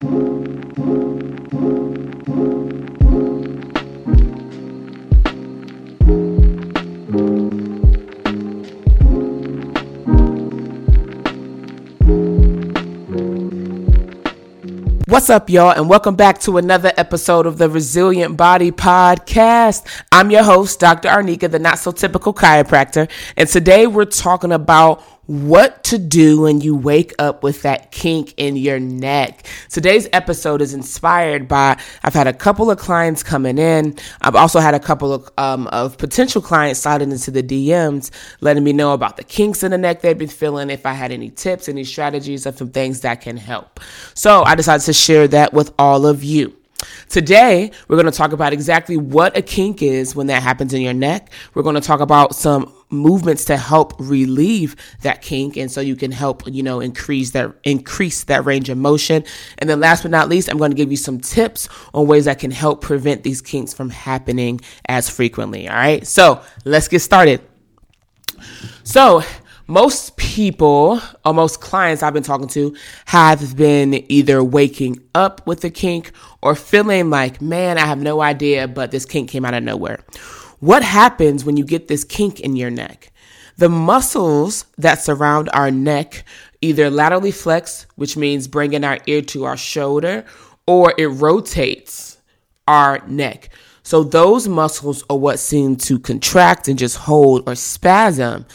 What's up, y'all, and welcome back to another episode of the Resilient Body Podcast. I'm your host, Dr. Arneka, the not so typical chiropractor, and today we're talking about what to do when you wake up with that kink in your neck. Today's episode is inspired by I've had a couple of clients coming in. I've also had a couple of, um, of potential clients sliding into the DMs, letting me know about the kinks in the neck they've been feeling, if I had any tips, any strategies, or some things that can help. So I decided to share that with all of you. Today, we're going to talk about exactly what a kink is when that happens in your neck. We're going to talk about some movements to help relieve that kink and so you can help, you know, increase that increase that range of motion. And then last but not least, I'm going to give you some tips on ways that can help prevent these kinks from happening as frequently, all right? So, let's get started. So, most people or most clients I've been talking to have been either waking up with a kink or feeling like, man, I have no idea, but this kink came out of nowhere. What happens when you get this kink in your neck? The muscles that surround our neck either laterally flex, which means bringing our ear to our shoulder, or it rotates our neck. So those muscles are what seem to contract and just hold or spasm.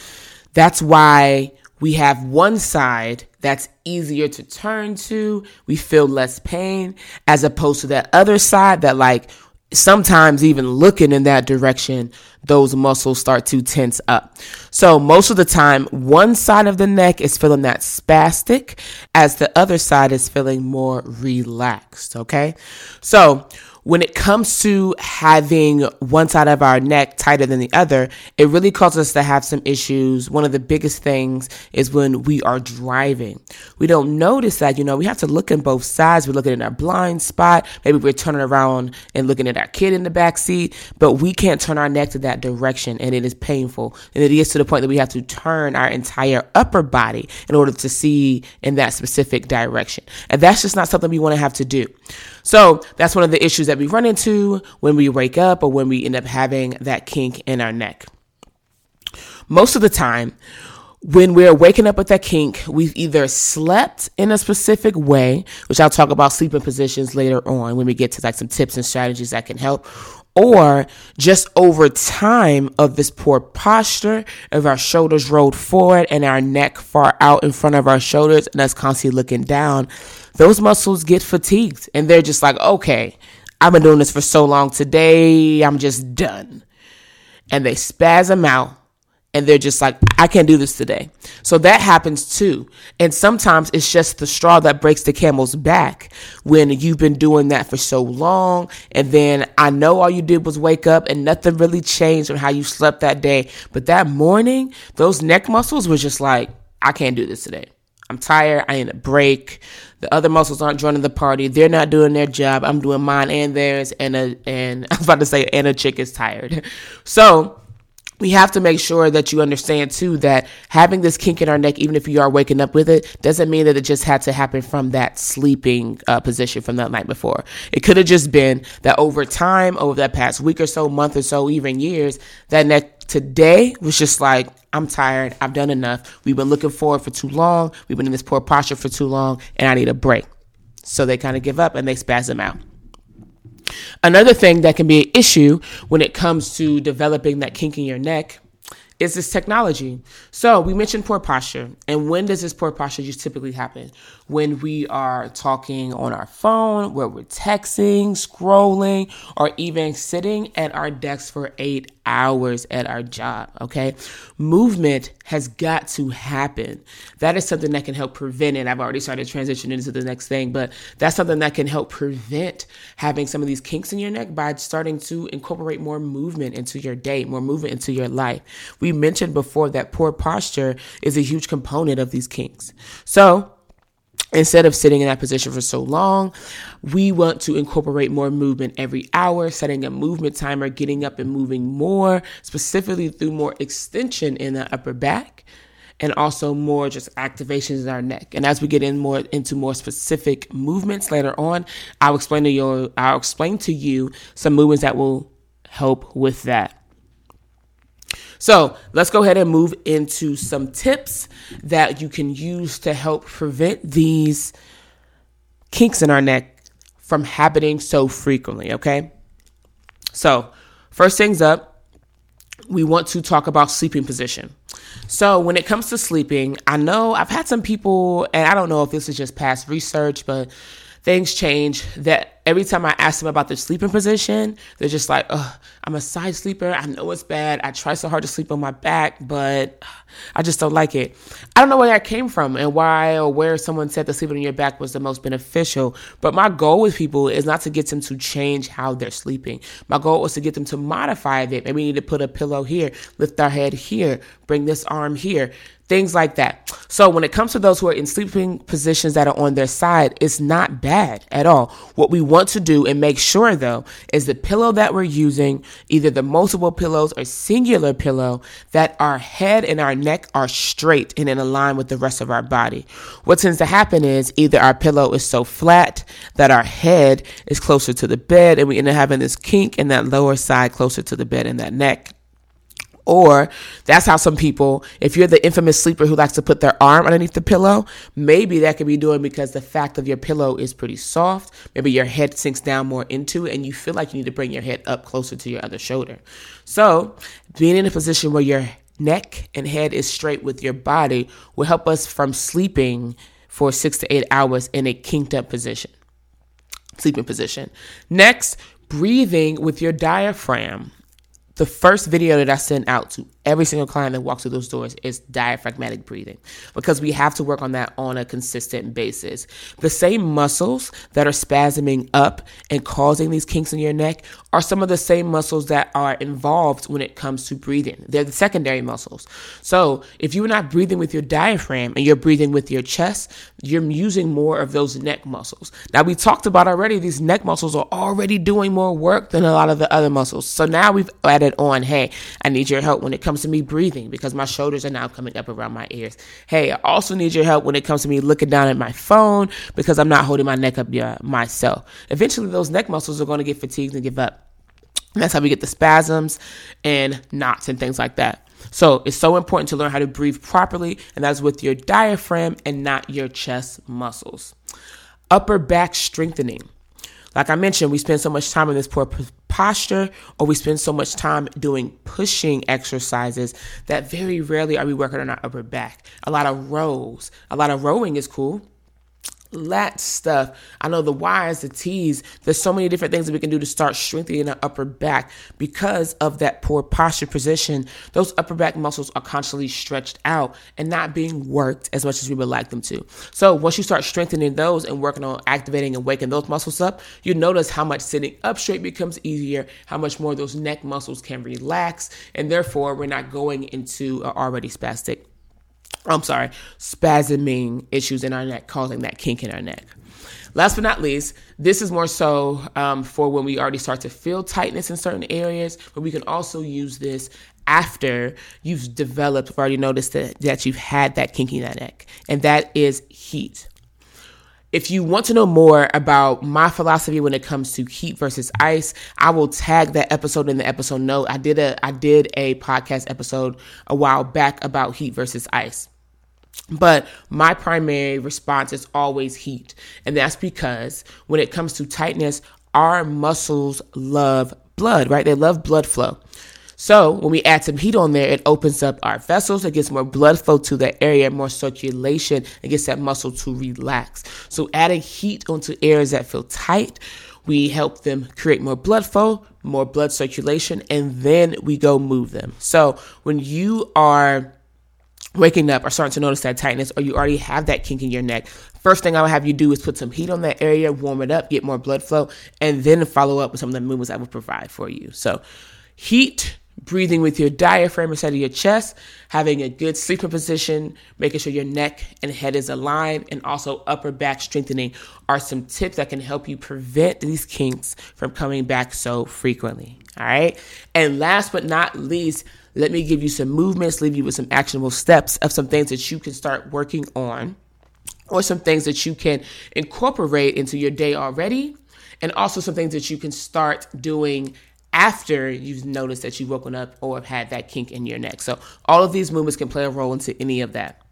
That's why we have one side that's easier to turn to. We feel less pain as opposed to that other side that like sometimes even looking in that direction, those muscles start to tense up. So most of the time, one side of the neck is feeling that spastic as the other side is feeling more relaxed. Okay. So when it comes to having one side of our neck tighter than the other, it really causes us to have some issues. One of the biggest things is when we are driving. We don't notice that, you know, we have to look in both sides. We're looking in our blind spot. Maybe we're turning around and looking at our kid in the back seat, but we can't turn our neck to that direction and it is painful. And it is to the point that we have to turn our entire upper body in order to see in that specific direction. And that's just not something we want to have to do. So that's one of the issues that we run into when we wake up or when we end up having that kink in our neck. Most of the time, when we're waking up with that kink, we've either slept in a specific way, which I'll talk about sleeping positions later on when we get to like some tips and strategies that can help, or just over time of this poor posture of our shoulders rolled forward and our neck far out in front of our shoulders and us constantly looking down, those muscles get fatigued and they're just like, okay, I've been doing this for so long. Today, I'm just done. And they spasm out and they're just like, I can't do this today. So that happens too. And sometimes it's just the straw that breaks the camel's back when you've been doing that for so long. And then I know all you did was wake up and nothing really changed on how you slept that day. But that morning, those neck muscles were just like, I can't do this today. I'm tired. I need a break. The other muscles aren't joining the party. They're not doing their job. I'm doing mine and theirs. And a, and I was about to say, and a chick is tired. So, we have to make sure that you understand too that having this kink in our neck, even if you are waking up with it, doesn't mean that it just had to happen from that sleeping uh, position from that night before. It could have just been that over time, over that past week or so, month or so, even years, that neck today was just like, I'm tired. I've done enough. We've been looking forward for too long. We've been in this poor posture for too long, and I need a break. So they kind of give up and they spasm out. Another thing that can be an issue when it comes to developing that kink in your neck is this technology. So we mentioned poor posture. And when does this poor posture just typically happen? When we are talking on our phone, where we're texting, scrolling, or even sitting at our desks for eight hours at our job. Okay. Movement has got to happen. That is something that can help prevent it. I've already started transitioning into the next thing, but that's something that can help prevent having some of these kinks in your neck by starting to incorporate more movement into your day, more movement into your life. We mentioned before that poor posture is a huge component of these kinks. So, Instead of sitting in that position for so long, we want to incorporate more movement every hour, setting a movement timer, getting up and moving more, specifically through more extension in the upper back and also more just activations in our neck. And as we get in more into more specific movements later on, I'll explain to you I'll explain to you some movements that will help with that. So let's go ahead and move into some tips that you can use to help prevent these kinks in our neck from happening so frequently, okay? So, first things up, we want to talk about sleeping position. So, when it comes to sleeping, I know I've had some people, and I don't know if this is just past research, but things change that every time I ask them about their sleeping position, they're just like, I'm a side sleeper. I know it's bad. I try so hard to sleep on my back, but I just don't like it. I don't know where that came from and why or where someone said that sleeping on your back was the most beneficial. But my goal with people is not to get them to change how they're sleeping. My goal was to get them to modify it. Maybe we need to put a pillow here, lift our head here, bring this arm here things like that. So when it comes to those who are in sleeping positions that are on their side, it's not bad at all. What we want to do and make sure though is the pillow that we're using, either the multiple pillows or singular pillow, that our head and our neck are straight and in line with the rest of our body. What tends to happen is either our pillow is so flat that our head is closer to the bed and we end up having this kink in that lower side closer to the bed and that neck or that's how some people, if you're the infamous sleeper who likes to put their arm underneath the pillow, maybe that could be doing because the fact of your pillow is pretty soft. Maybe your head sinks down more into it and you feel like you need to bring your head up closer to your other shoulder. So, being in a position where your neck and head is straight with your body will help us from sleeping for six to eight hours in a kinked up position, sleeping position. Next, breathing with your diaphragm the first video that I sent out to every single client that walks through those doors is diaphragmatic breathing because we have to work on that on a consistent basis. The same muscles that are spasming up and causing these kinks in your neck are some of the same muscles that are involved when it comes to breathing. They're the secondary muscles. So if you're not breathing with your diaphragm and you're breathing with your chest, you're using more of those neck muscles. Now we talked about already, these neck muscles are already doing more work than a lot of the other muscles. So now we've added on, hey, I need your help when it comes comes to me breathing because my shoulders are now coming up around my ears. Hey, I also need your help when it comes to me looking down at my phone because I'm not holding my neck up yeah, myself. Eventually, those neck muscles are going to get fatigued and give up. That's how we get the spasms and knots and things like that. So it's so important to learn how to breathe properly, and that's with your diaphragm and not your chest muscles. Upper back strengthening. Like I mentioned, we spend so much time in this poor posture or we spend so much time doing pushing exercises that very rarely are we working on our upper back. A lot of rows, a lot of rowing is cool lat stuff. I know the Y's, the T's. There's so many different things that we can do to start strengthening the upper back because of that poor posture position. Those upper back muscles are constantly stretched out and not being worked as much as we would like them to. So once you start strengthening those and working on activating and waking those muscles up, you notice how much sitting up straight becomes easier, how much more those neck muscles can relax, and therefore we're not going into already spastic I'm sorry, spasming issues in our neck, causing that kink in our neck. Last but not least, this is more so um, for when we already start to feel tightness in certain areas, but we can also use this after you've developed, already noticed that, that you've had that kink in that neck, and that is heat. If you want to know more about my philosophy when it comes to heat versus ice, I will tag that episode in the episode note. I did a I did a podcast episode a while back about heat versus ice. But my primary response is always heat. And that's because when it comes to tightness, our muscles love blood, right? They love blood flow. So when we add some heat on there, it opens up our vessels. It gets more blood flow to that area, more circulation. It gets that muscle to relax. So adding heat onto areas that feel tight, we help them create more blood flow, more blood circulation, and then we go move them. So when you are waking up or starting to notice that tightness or you already have that kink in your neck, first thing I would have you do is put some heat on that area, warm it up, get more blood flow, and then follow up with some of the movements I will provide for you. So heat breathing with your diaphragm instead of your chest, having a good sleeping position, making sure your neck and head is aligned, and also upper back strengthening are some tips that can help you prevent these kinks from coming back so frequently. All right. And last but not least, let me give you some movements, leave you with some actionable steps of some things that you can start working on or some things that you can incorporate into your day already, and also some things that you can start doing after you've noticed that you've woken up or have had that kink in your neck. So, all of these movements can play a role into any of that.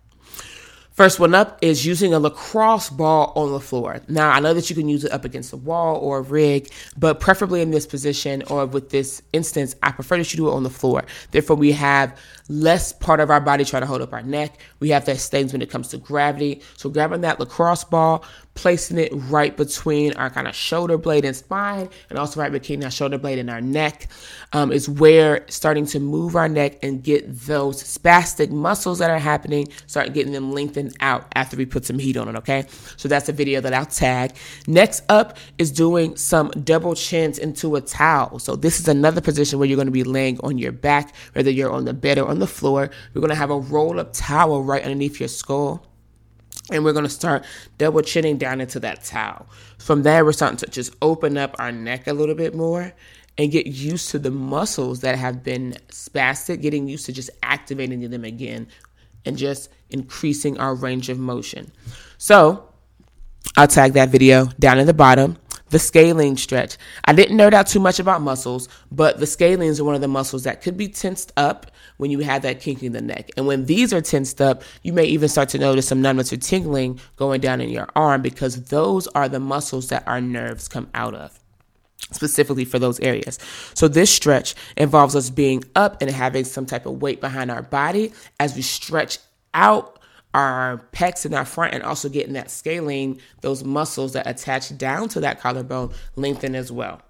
First one up is using a lacrosse ball on the floor. Now, I know that you can use it up against the wall or a rig, but preferably in this position or with this instance, I prefer that you do it on the floor. Therefore, we have less part of our body trying to hold up our neck. We have less things when it comes to gravity. So, grabbing that lacrosse ball, placing it right between our kind of shoulder blade and spine, and also right between our shoulder blade and our neck, um, is where starting to move our neck and get those spastic muscles that are happening, start getting them lengthened out after we put some heat on it, okay? So that's a video that I'll tag. Next up is doing some double chins into a towel. So this is another position where you're going to be laying on your back, whether you're on the bed or on the floor. We're going to have a roll up towel right underneath your skull and we're going to start double chinning down into that towel. From there, we're starting to just open up our neck a little bit more and get used to the muscles that have been spastic, getting used to just activating them again and just increasing our range of motion. So, I'll tag that video down in the bottom the scalene stretch. I didn't nerd out too much about muscles, but the scalenes are one of the muscles that could be tensed up when you have that kink in the neck. And when these are tensed up, you may even start to notice some numbness or tingling going down in your arm because those are the muscles that our nerves come out of specifically for those areas. So this stretch involves us being up and having some type of weight behind our body as we stretch out our pecs in our front and also getting that scalene, those muscles that attach down to that collarbone lengthen as well.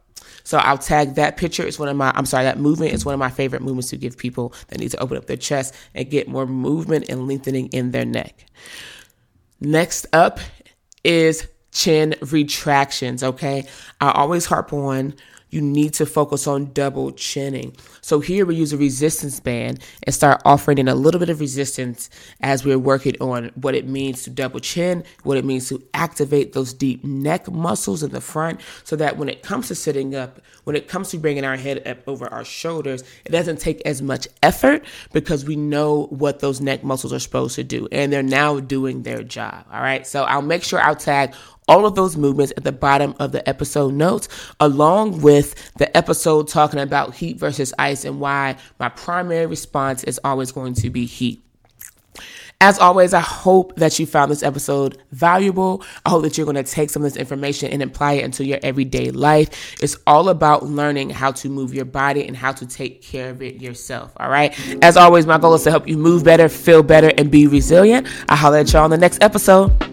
So I'll tag that picture. It's one of my, I'm sorry, that movement is one of my favorite movements to give people that need to open up their chest and get more movement and lengthening in their neck. Next up is chin retractions. Okay. I always harp on you need to focus on double chinning. So here we use a resistance band and start offering in a little bit of resistance as we're working on what it means to double chin, what it means to activate those deep neck muscles in the front so that when it comes to sitting up, when it comes to bringing our head up over our shoulders, it doesn't take as much effort because we know what those neck muscles are supposed to do and they're now doing their job. All right. So I'll make sure I'll tag all of those movements at the bottom of the episode notes, along with the episode talking about heat versus ice and why my primary response is always going to be heat. As always, I hope that you found this episode valuable. I hope that you're going to take some of this information and apply it into your everyday life. It's all about learning how to move your body and how to take care of it yourself. All right. As always, my goal is to help you move better, feel better, and be resilient. I'll holler at y'all on the next episode.